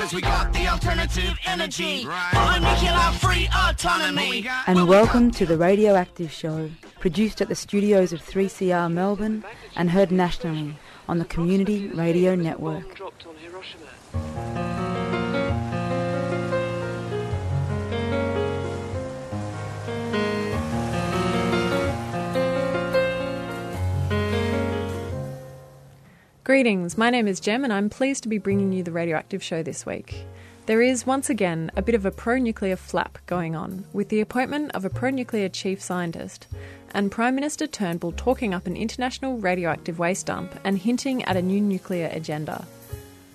Cause we got the alternative energy. Right. nuclear free autonomy. And welcome to the Radioactive Show, produced at the studios of 3CR Melbourne and heard nationally on the Community Radio Network. Greetings, my name is Jem, and I'm pleased to be bringing you the Radioactive Show this week. There is once again a bit of a pro nuclear flap going on, with the appointment of a pro nuclear chief scientist, and Prime Minister Turnbull talking up an international radioactive waste dump and hinting at a new nuclear agenda.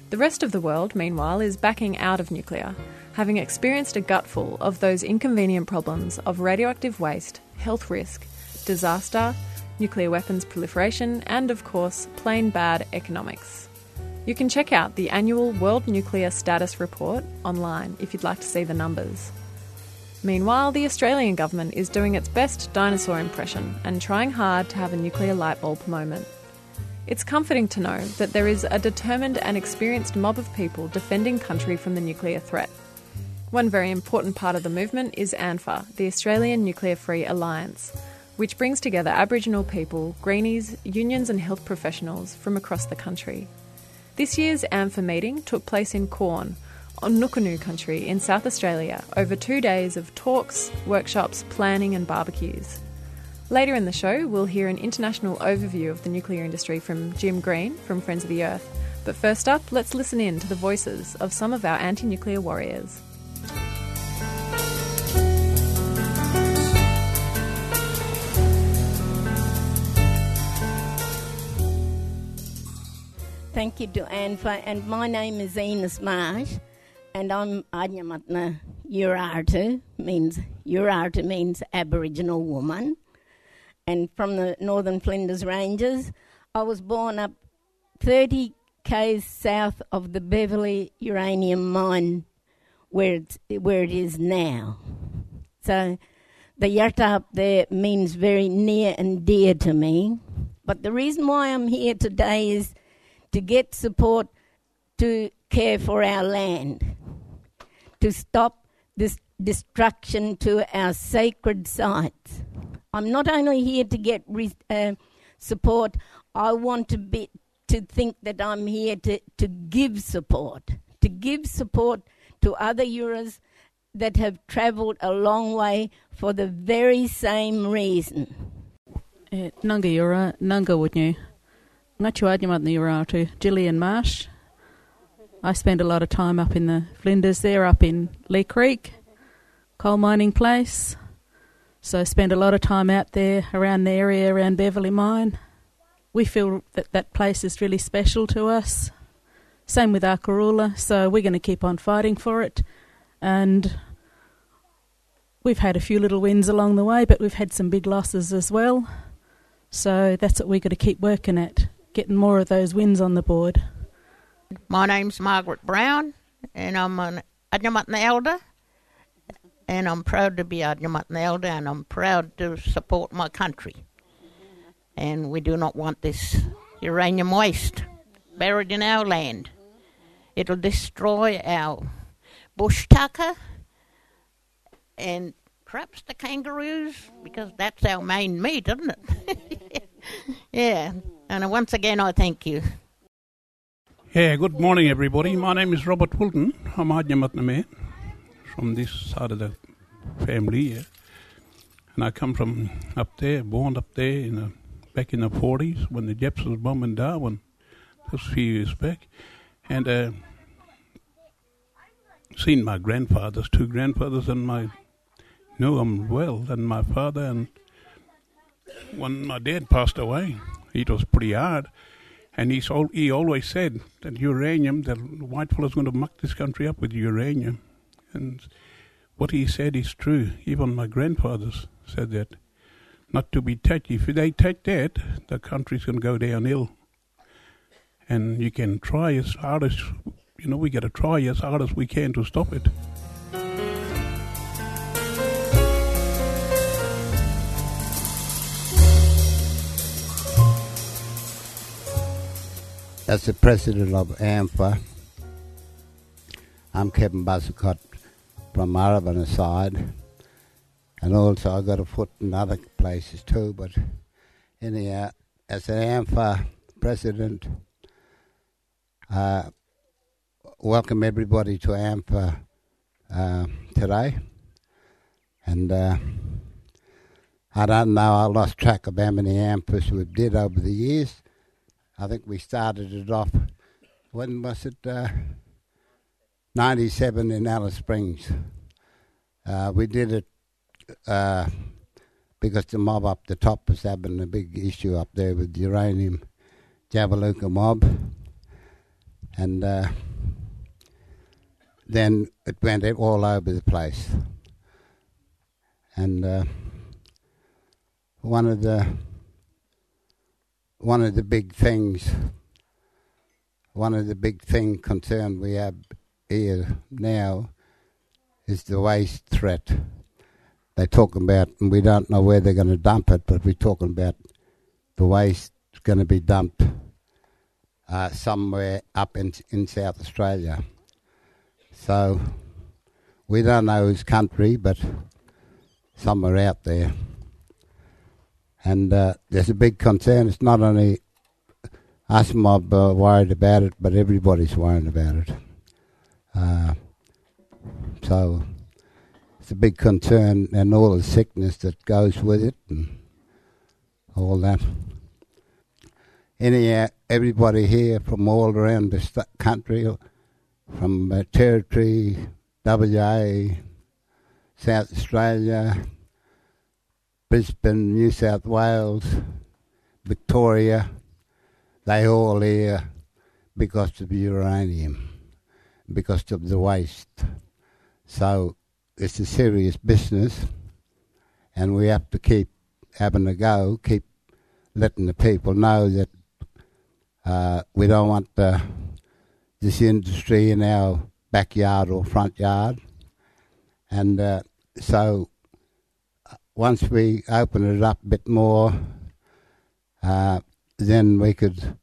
The rest of the world, meanwhile, is backing out of nuclear, having experienced a gutful of those inconvenient problems of radioactive waste, health risk, disaster, nuclear weapons proliferation, and of course, plain bad economics. You can check out the annual World Nuclear Status Report online if you'd like to see the numbers. Meanwhile, the Australian government is doing its best dinosaur impression and trying hard to have a nuclear light bulb moment. It's comforting to know that there is a determined and experienced mob of people defending country from the nuclear threat. One very important part of the movement is ANFA, the Australian Nuclear Free Alliance, which brings together Aboriginal people, greenies, unions, and health professionals from across the country. This year's ANFA meeting took place in Quorn, on Nukunu country in South Australia, over two days of talks, workshops, planning, and barbecues. Later in the show, we'll hear an international overview of the nuclear industry from Jim Green from Friends of the Earth. But first up, let's listen in to the voices of some of our anti nuclear warriors. Thank you to ANFA, and my name is Enos Marsh, and I'm Adnyamathanha Urartu, means Urartu means Aboriginal woman, and from the Northern Flinders Ranges. I was born up 30 k's south of the Beverley uranium mine, where it's where it is now. So, the yurt up there means very near and dear to me. But the reason why I'm here today is to get support to care for our land, to stop this destruction to our sacred sites. I'm not only here to get re- uh, support, I want to be to think that I'm here to, to give support, to give support to other Euros that have travelled a long way for the very same reason. Eh, nanga Eura, Nanga would you? Ngatu Gillian Marsh. I spend a lot of time up in the Flinders there, up in Leigh Creek, coal mining place. So I spend a lot of time out there around the area around Beverley Mine. We feel that that place is really special to us. Same with Arkaroola, so we're going to keep on fighting for it. And we've had a few little wins along the way, but we've had some big losses as well. So that's what we've got to keep working at getting more of those wins on the board. My name's Margaret Brown, and I'm an Adnyamathanha elder, and I'm proud to be Adnyamathanha elder, and I'm proud to support my country. And we do not want this uranium waste buried in our land. It'll destroy our bush tucker and perhaps the kangaroos, because that's our main meat, isn't it? yeah. And once again, I thank you. Yeah, good morning, everybody. My name is Robert Wilton. I'm Adnyamathanha from this side of the family. Yeah. And I come from up there, born up there in the, back in the 40s when the Japs was bombing Darwin, just a few years back. And uh, seen my grandfathers, two grandfathers, and my know them well, and my father. And when my dad passed away, it was pretty hard. And he's all, he always said that uranium, that white fellow's going to muck this country up with uranium. And what he said is true. Even my grandfathers said that. Not to be touched. If they touch that, the country's going to go downhill. And you can try as hard as, you know, we got to try as hard as we can to stop it. As the president of ANFA, I'm Kevin Buzzacott from Arabunna side, and also I got a foot in other places too. But anyhow, as an ANFA president, uh, welcome everybody to ANFA uh, today. And uh, I don't know, I lost track of how many ANFAs we've did over the years. I think we started it off, when was it? Uh, 97 in Alice Springs. Uh, we did it uh, because the mob up the top was having a big issue up there with uranium Jabiluka mob. And uh, then it went all over the place. And uh, one of the one of the big things, one of the big thing concern we have here now is the waste threat. They're talking about, and we don't know where they're going to dump it, but we're talking about the waste going to be dumped uh, somewhere up in in South Australia. So we don't know whose country, but somewhere out there. And uh, there's a big concern. It's not only us uh, worried about it, but everybody's worried about it. Uh, so it's a big concern, and all the sickness that goes with it, and all that. Anyhow, everybody here from all around the st- country, from uh, Territory, WA, South Australia, Brisbane, New South Wales, Victoria, they all here because of uranium, because of the waste. So it's a serious business, and we have to keep having a go, keep letting the people know that uh, we don't want uh, this industry in our backyard or front yard. And uh, so once we open it up a bit more, uh, then we could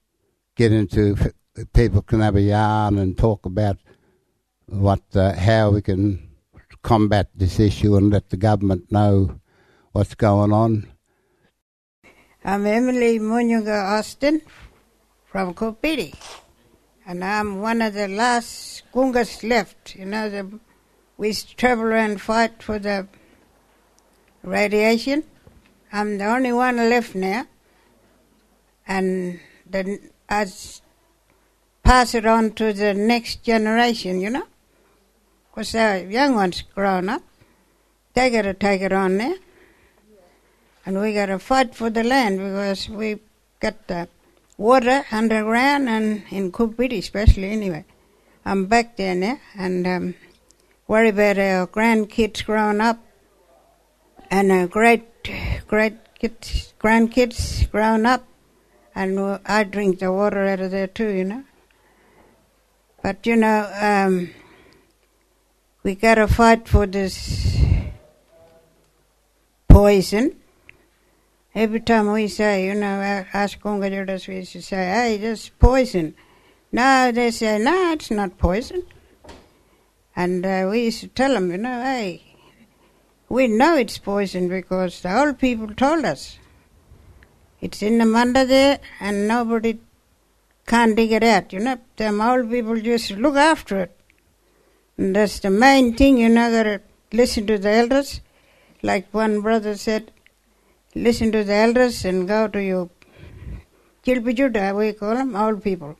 get into people can have a yarn and talk about what uh, how we can combat this issue and let the government know what's going on. I'm Emily Munyunga Austin from Kopiti, and I'm one of the last Gungas left. You know, the, we travel and fight for the radiation. I'm the only one left now, and then I pass it on to the next generation, you know, because the young ones grown up. They got to take it on there. And we got to fight for the land because we got the water underground and in Kupiti especially anyway. I'm back there now and um, worry about our grandkids growing up and our great great kids, grandkids grown up and I drink the water out of there too, you know. But you know, um, we gotta fight for this poison. Every time we say, you know, ask Congajodas, we used to say, hey, this poison. Now they say, no, it's not poison. And uh, we used to tell them, you know, hey, we know it's poison because the old people told us. It's in the manda there and nobody can't dig it out, you know. Them old people just look after it. And that's the main thing, you know, listen to the elders. Like one brother said, listen to the elders and go to your Kilpijuta, we call them, old people.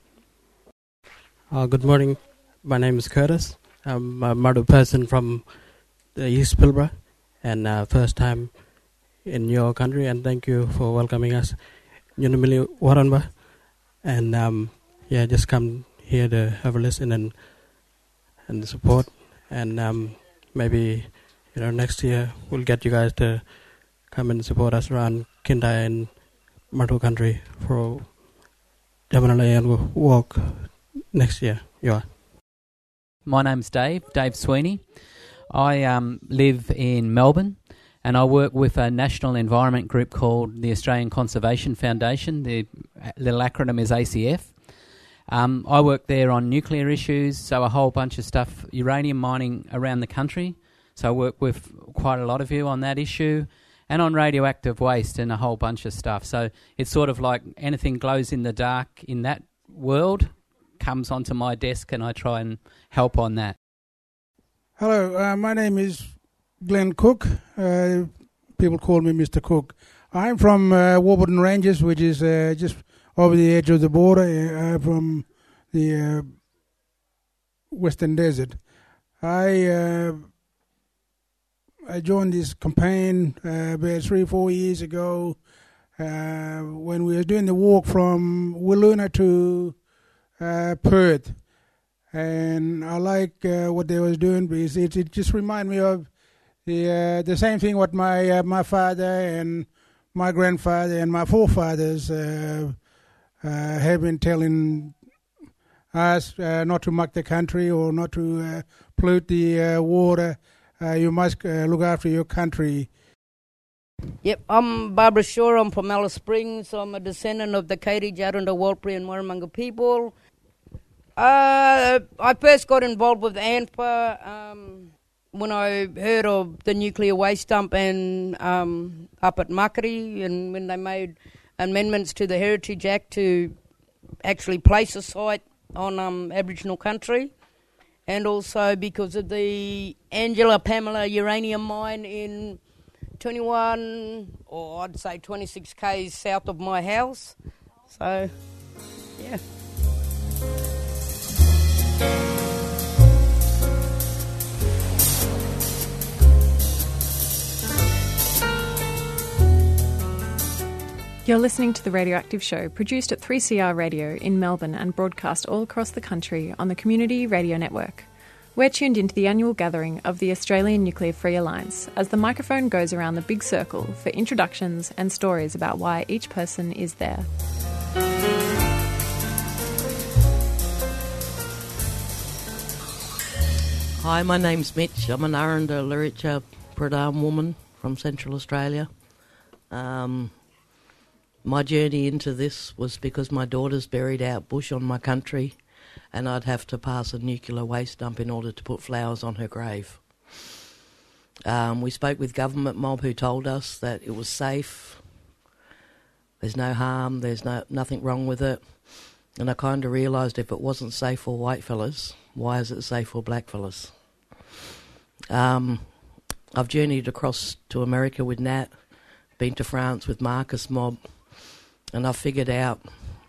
Uh, good morning. My name is Curtis. I'm a Martu person from the East Pilbara and uh, first time in your country and thank you for welcoming us. Yunamili Waranba. And um, yeah, just come here to have a listen and and support and um, maybe you know next year we'll get you guys to come and support us around Kindai and Martu country for we'll walk next year. You are. My name's Dave, Dave Sweeney. I um, live in Melbourne and I work with a national environment group called the Australian Conservation Foundation. The little acronym is ACF. Um, I work there on nuclear issues, so a whole bunch of stuff, uranium mining around the country. So I work with quite a lot of you on that issue and on radioactive waste and a whole bunch of stuff. So it's sort of like anything glows in the dark in that world comes onto my desk and I try and help on that. Hello, uh, my name is Glenn Cook. Uh, people call me Mr. Cook. I'm from uh, Warburton Ranges, which is uh, just over the edge of the border uh, from the uh, Western Desert. I I joined this campaign about three four years ago when we were doing the walk from Wiluna to Perth, and I like uh, what they was doing because it, it just remind me of the uh, the same thing what my uh, my father and my grandfather and my forefathers uh, uh, have been telling us uh, not to muck the country or not to pollute the water. You must look after your country. Yep, I'm Barbara Shaw. I'm from Alice Springs. I'm a descendant of the Katy, Jarunda, Warlpiri, and Warramunga people. Uh, I first got involved with ANFA um, when I heard of the nuclear waste dump and um, up at Muckaty, and when they made amendments to the Heritage Act to actually place a site on um, Aboriginal country, and also because of the Angela Pamela uranium mine in 21 or I'd say 26 k's south of my house. So, yeah. You're listening to The Radioactive Show, produced at 3CR Radio in Melbourne and broadcast all across the country on the Community Radio Network. We're tuned into the annual gathering of the Australian Nuclear Free Alliance as the microphone goes around the big circle for introductions and stories about why each person is there. Hi, my name's Mitch. I'm an Aranda Luricha Pradam woman from Central Australia. Um, my journey into this was because my daughter's buried out bush on my country, and I'd have to pass a nuclear waste dump in order to put flowers on her grave. Um, we spoke with government mob who told us that it was safe. There's no harm. There's no nothing wrong with it. And I kind of realised if it wasn't safe for white fellas, why is it safe for blackfellas? Um, I've journeyed across to America with Nat, been to France with Marcus Mob, and I've figured out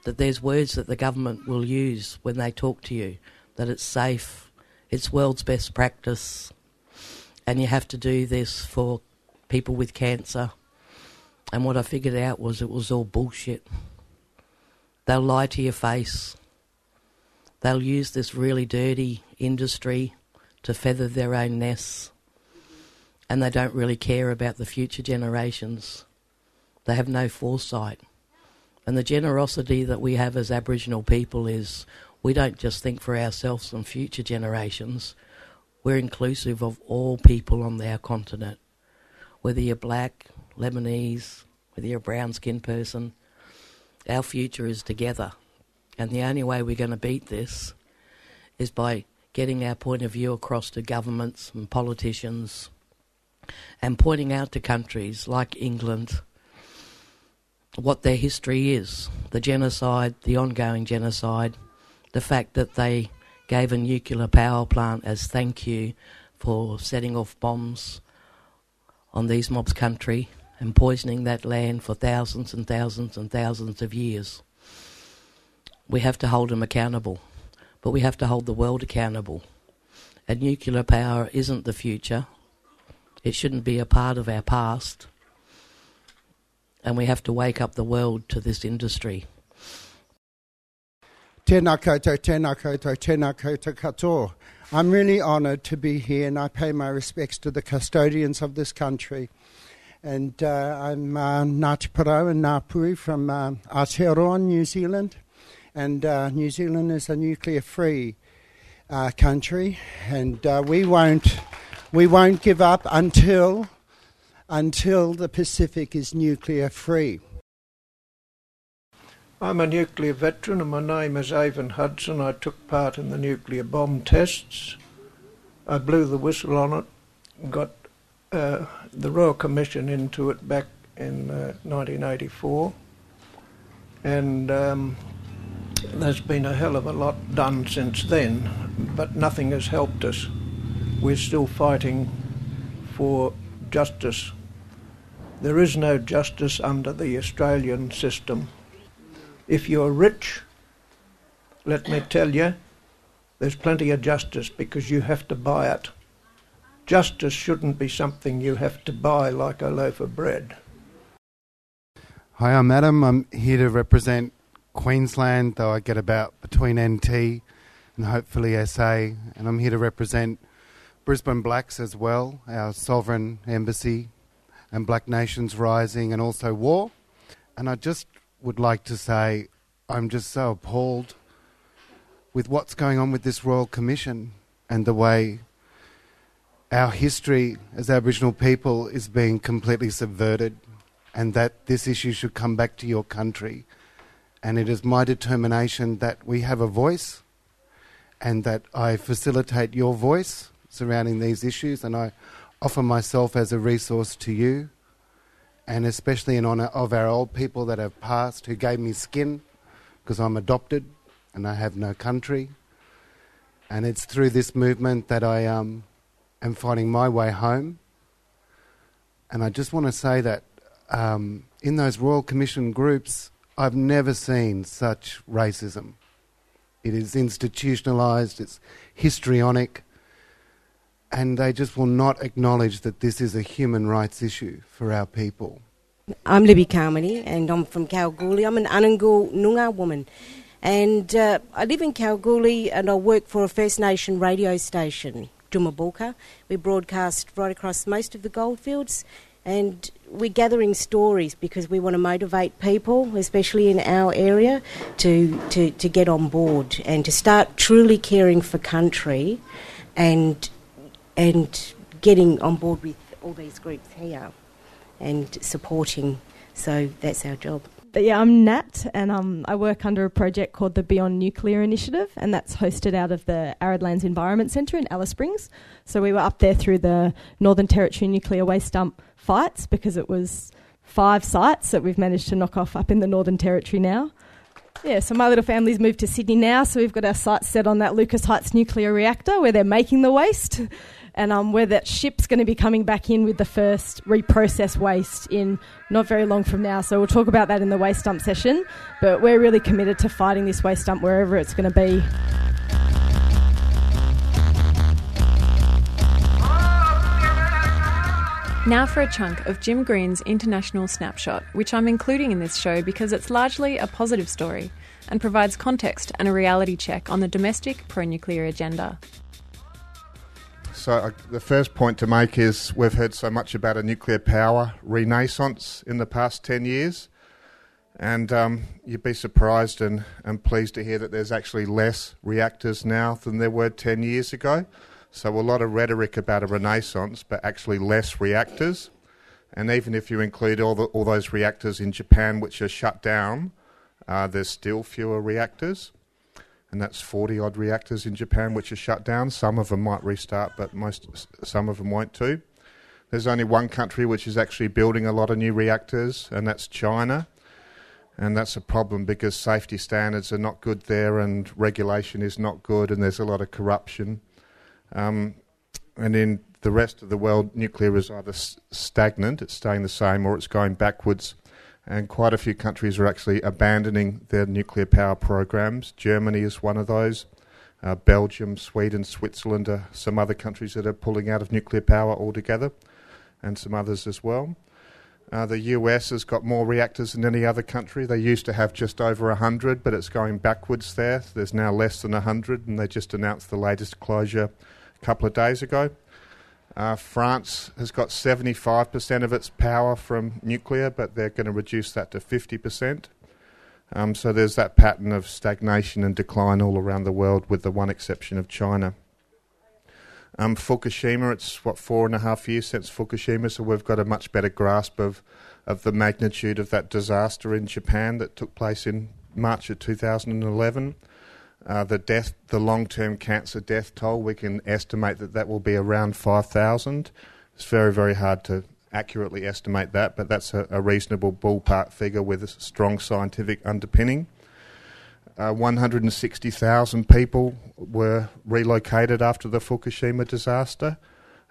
that there's words that the government will use when they talk to you, that it's safe, it's world's best practice, and you have to do this for people with cancer. And what I figured out was it was all bullshit. They'll lie to your face. They'll use this really dirty industry to feather their own nests. And they don't really care about the future generations. They have no foresight. And the generosity that we have as Aboriginal people is we don't just think for ourselves and future generations. We're inclusive of all people on our continent. Whether you're black, Lebanese, whether you're a brown skinned person, our future is together. And the only way we're going to beat this is by getting our point of view across to governments and politicians and pointing out to countries like England what their history is the genocide, the ongoing genocide, the fact that they gave a nuclear power plant as thank you for setting off bombs on these mobs' country and poisoning that land for thousands and thousands and thousands of years. We have to hold them accountable, but we have to hold the world accountable. And nuclear power isn't the future, it shouldn't be a part of our past, and we have to wake up the world to this industry. Tēnā koutou, tēnā koutou, tēnā koutou katoa. I'm really honoured to be here and I pay my respects to the custodians of this country. And uh, I'm uh, Ngāti Porou and Ngāpuhi from uh, Aotearoa, New Zealand. And uh, New Zealand is a nuclear free uh, country and uh, we, won't, we won't give up until, until the Pacific is nuclear free. I'm a nuclear veteran and my name is Avon Hudson. I took part in the nuclear bomb tests. I blew the whistle on it, got uh, the Royal Commission into it back in uh, 1984, and um, there's been a hell of a lot done since then, but nothing has helped us. We're still fighting for justice. There is no justice under the Australian system. If you're rich, let me tell you, there's plenty of justice because you have to buy it. Justice shouldn't be something you have to buy like a loaf of bread. Hi, I'm Adam. I'm here to represent Queensland, though I get about between NT and hopefully SA, and I'm here to represent Brisbane Blacks as well, our sovereign embassy, and Black Nations Rising, and also war. And I just would like to say I'm just so appalled with what's going on with this Royal Commission and the way our history as Aboriginal people is being completely subverted, and that this issue should come back to your country. And it is my determination that we have a voice and that I facilitate your voice surrounding these issues, and I offer myself as a resource to you, and especially in honour of our old people that have passed who gave me skin because I'm adopted and I have no country. And it's through this movement that I um, am finding my way home. And I just want to say that um, in those Royal Commission groups, I've never seen such racism. It is institutionalised, it's histrionic, and they just will not acknowledge that this is a human rights issue for our people. I'm Libby Carmody and I'm from Kalgoorlie. I'm an Anangu Noongar woman. And uh, I live in Kalgoorlie and I work for a First Nation radio station, Tjuma Pulka. We broadcast right across most of the goldfields and we're gathering stories because we want to motivate people, especially in our area, to, to, to get on board and to start truly caring for country and and getting on board with all these groups here and supporting. So that's our job. But yeah, I'm Nat, and um, I work under a project called the Beyond Nuclear Initiative, and that's hosted out of the Arid Lands Environment Centre in Alice Springs. So we were up there through the Northern Territory nuclear waste dump fights because it was five sites that we've managed to knock off up in the Northern Territory now. Yeah, so my little family's moved to Sydney now, so we've got our sights set on that Lucas Heights nuclear reactor where they're making the waste and um, where that ship's going to be coming back in with the first reprocessed waste in not very long from now. So we'll talk about that in the waste dump session. But we're really committed to fighting this waste dump wherever it's going to be. Now for a chunk of Jim Green's International Snapshot, which I'm including in this show because it's largely a positive story and provides context and a reality check on the domestic pro nuclear agenda. So, uh, the first point to make is we've heard so much about a nuclear power renaissance in the past 10 years. And um, you'd be surprised and, and pleased to hear that there's actually less reactors now than there were 10 years ago. So, a lot of rhetoric about a renaissance, but actually less reactors. And even if you include all, the, all those reactors in Japan which are shut down, uh, there's still fewer reactors and that's 40 odd reactors in Japan which are shut down. Some of them might restart, but most some of them won't too. There's only one country which is actually building a lot of new reactors, and that's China. And that's a problem because safety standards are not good there, and regulation is not good, and there's a lot of corruption. Um, and in the rest of the world, nuclear is either stagnant, it's staying the same, or it's going backwards and quite a few countries are actually abandoning their nuclear power programs. Germany is one of those. Uh, Belgium, Sweden, Switzerland are some other countries that are pulling out of nuclear power altogether, and some others as well. Uh, the US has got more reactors than any other country. They used to have just over 100, but it's going backwards there. There's now less than 100, and they just announced the latest closure couple of days ago. Uh, France has got 75% of its power from nuclear, but they're going to reduce that to 50%. Um, so there's that pattern of stagnation and decline all around the world, with the one exception of China. Um, Fukushima, it's what four and a half years since Fukushima, so we've got a much better grasp of, of the magnitude of that disaster in Japan that took place in March of 2011. Uh, the death, the long-term cancer death toll, we can estimate that that will be around 5,000. It's very, very hard to accurately estimate that, but that's a, a reasonable ballpark figure with a strong scientific underpinning. Uh, 160,000 people were relocated after the Fukushima disaster,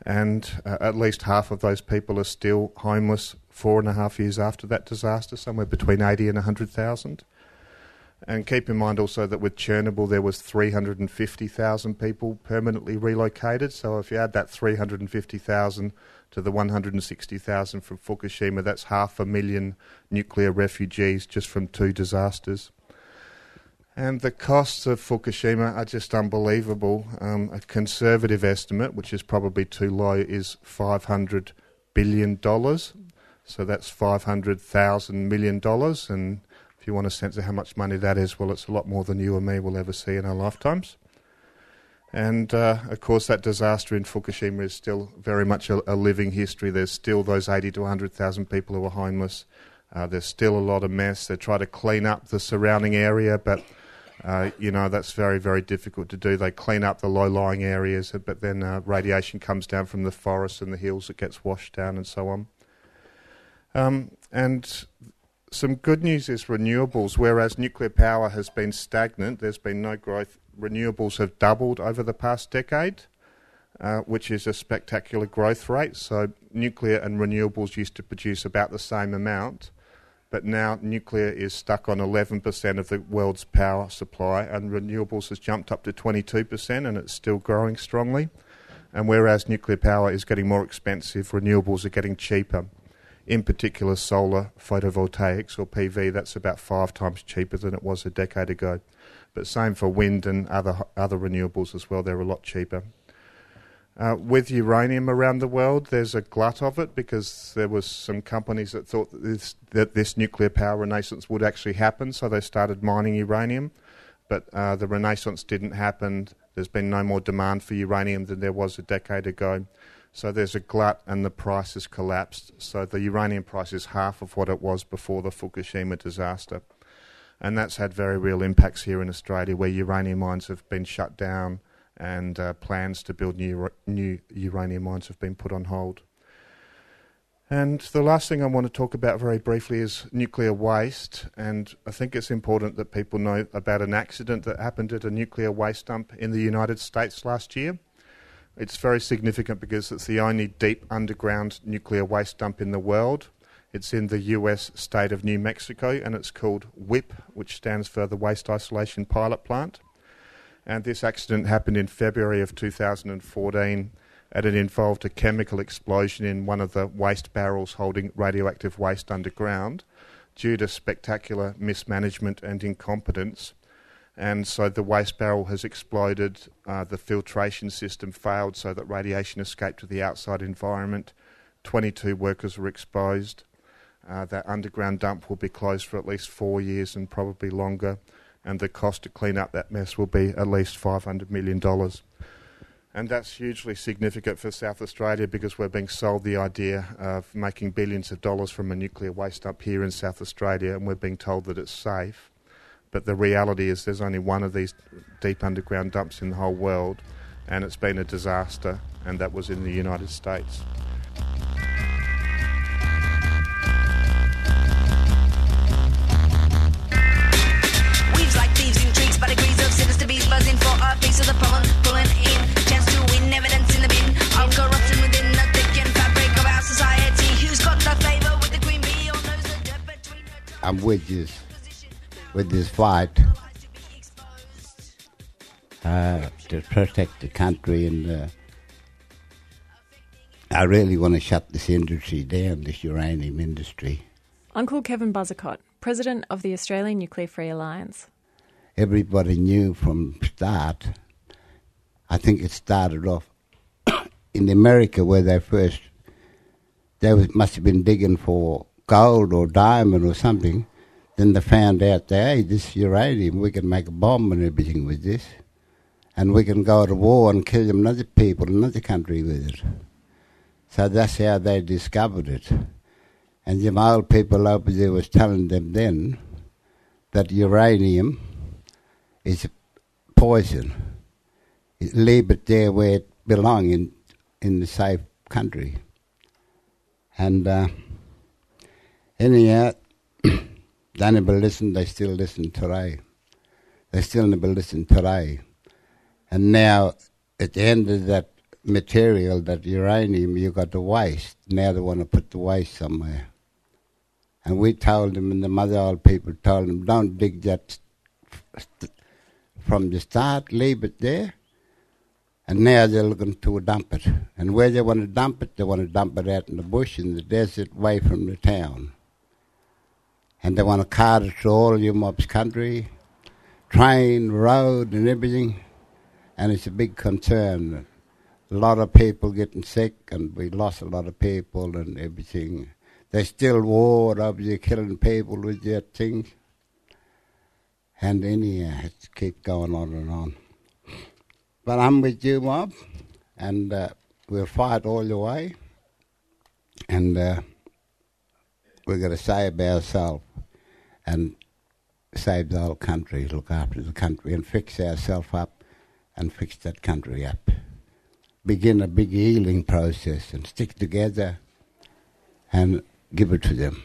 and uh, at least half of those people are still homeless four and a half years after that disaster, somewhere between 80 and 100,000. And keep in mind also that with Chernobyl there was 350,000 people permanently relocated. So if you add that 350,000 to the 160,000 from Fukushima, that's half a million nuclear refugees just from two disasters. And the costs of Fukushima are just unbelievable. Um, a conservative estimate, which is probably too low, is 500 billion dollars. So that's 500,000 million dollars, and if you want a sense of how much money that is, well, it's a lot more than you or me will ever see in our lifetimes. And uh, of course, that disaster in Fukushima is still very much a, a living history. There's still those 80 to 100,000 people who are homeless. Uh, there's still a lot of mess. They try to clean up the surrounding area, but uh, you know that's very, very difficult to do. They clean up the low-lying areas, but then uh, radiation comes down from the forests and the hills. It gets washed down, and so on. Um, and some good news is renewables, whereas nuclear power has been stagnant, there's been no growth. Renewables have doubled over the past decade, uh, which is a spectacular growth rate. So, nuclear and renewables used to produce about the same amount, but now nuclear is stuck on 11% of the world's power supply, and renewables has jumped up to 22%, and it's still growing strongly. And whereas nuclear power is getting more expensive, renewables are getting cheaper in particular solar photovoltaics or PV, that's about five times cheaper than it was a decade ago. But same for wind and other other renewables as well; they're a lot cheaper. Uh, with uranium around the world, there's a glut of it because there was some companies that thought that this, that this nuclear power renaissance would actually happen, so they started mining uranium. But uh, the renaissance didn't happen. There's been no more demand for uranium than there was a decade ago. So there's a glut and the price has collapsed. So the uranium price is half of what it was before the Fukushima disaster. And that's had very real impacts here in Australia where uranium mines have been shut down and uh, plans to build new, new uranium mines have been put on hold. And the last thing I want to talk about very briefly is nuclear waste. And I think it's important that people know about an accident that happened at a nuclear waste dump in the United States last year. It's very significant because it's the only deep underground nuclear waste dump in the world. It's in the US state of New Mexico and it's called WIPP, which stands for the Waste Isolation Pilot Plant. And this accident happened in February of 2014 and it involved a chemical explosion in one of the waste barrels holding radioactive waste underground due to spectacular mismanagement and incompetence and so the waste barrel has exploded. Uh, the filtration system failed, so that radiation escaped to the outside environment. 22 workers were exposed. Uh, that underground dump will be closed for at least four years and probably longer, and the cost to clean up that mess will be at least $500 million. And that's hugely significant for South Australia because we're being sold the idea of making billions of dollars from a nuclear waste dump here in South Australia, and we're being told that it's safe. But the reality is, there's only one of these deep underground dumps in the whole world, and it's been a disaster, and that was in the United States. Weaves like thieves in tricks by degrees of sinister bees buzzing for a piece of the pollen, pulling in chance to win evidence in the bin of corruption within the thick and fabric of our society. Who's got the favour with the queen bee or knows the dirt between I'm with this, with this fight uh, to protect the country, and uh, I really want to shut this industry down, this uranium industry. Uncle Kevin Buzzacott, President of the Australian Nuclear Free Alliance. Everybody knew from start. I think it started off in America where they first they was, must have been digging for gold or diamond or something. Then they found out that hey, this uranium, we can make a bomb and everything with this, and we can go to war and kill another people, another country with it. So that's how they discovered it. And them old people over there was telling them then that uranium is poison. Leave it there where it belongs in, in the safe country. And uh, anyhow, they never listened, they still listen today. They still never listen today. And now, at the end of that material, that uranium, you got the waste. Now they want to put the waste somewhere. And we told them, and the mother old people told them, don't dig that from the start, leave it there. And now they're looking to dump it. And where they want to dump it, they want to dump it out in the bush, in the desert, away from the town. And they want to cart it to all your mob's country, train, road, and everything. And it's a big concern. A lot of people getting sick, and we lost a lot of people and everything. They still war there killing people with their things. And anyhow, it keep going on and on. But I'm with you, Mob, and uh, we'll fight all the way. And uh, we're going to save ourselves and save the whole country, look after the country, and fix ourselves up and fix that country up. Begin a big healing process and stick together and give it to them.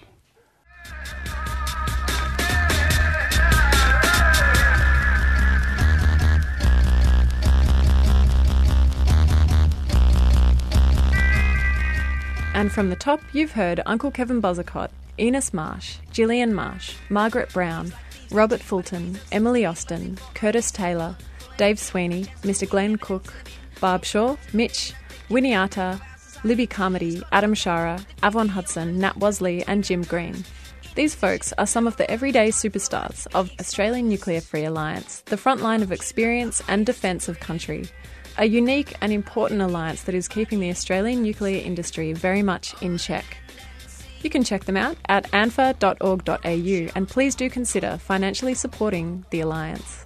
And from the top, you've heard Uncle Kevin Buzzacott, Enos Marsh, Gillian Marsh, Margaret Brown, Robert Fulton, Emily Austin, Curtis Taylor, Dave Sweeney, Mr. Glenn Cook, Barb Shaw, Mitch, Winnie Atta, Libby Carmody, Adam Shara, Avon Hudson, Nat Wasley, and Jim Green. These folks are some of the everyday superstars of Australian Nuclear Free Alliance, the front line of experience and defence of country. A unique and important alliance that is keeping the Australian nuclear industry very much in check. You can check them out at anfa.org.au and please do consider financially supporting the alliance.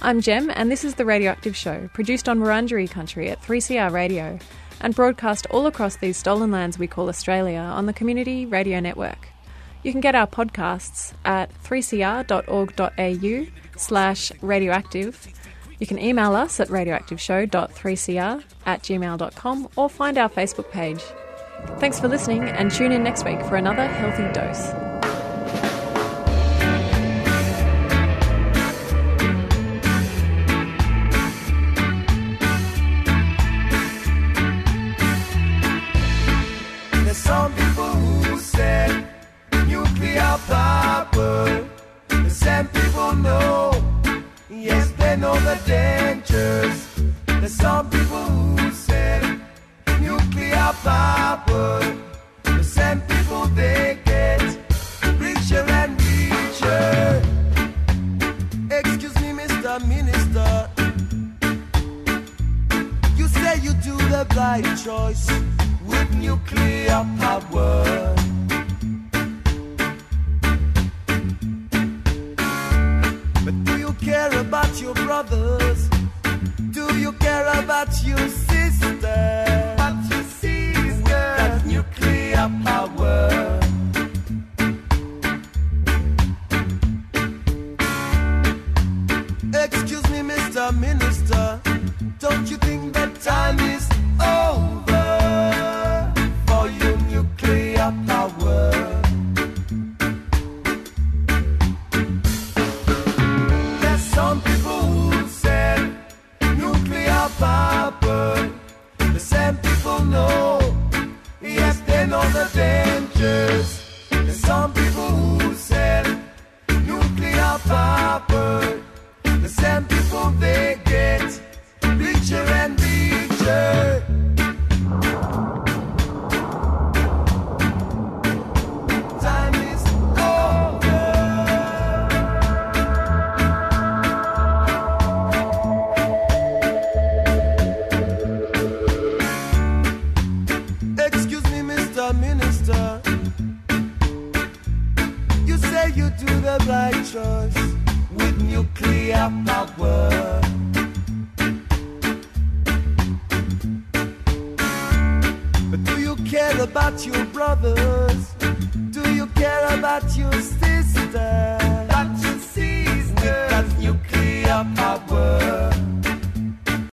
I'm Jem and this is the Radioactive Show, produced on Wurundjeri country at 3CR Radio and broadcast all across these stolen lands we call Australia on the Community Radio Network. You can get our podcasts at 3cr.org.au slash radioactive. You can email us at radioactiveshow.3cr at gmail.com or find our Facebook page. Thanks for listening and tune in next week for another healthy dose. Dangers. There's some people who said nuclear power. They know the dangers. There's some people who said nuclear power. The same people they get richer and richer. about your brothers? Do you care about your sisters?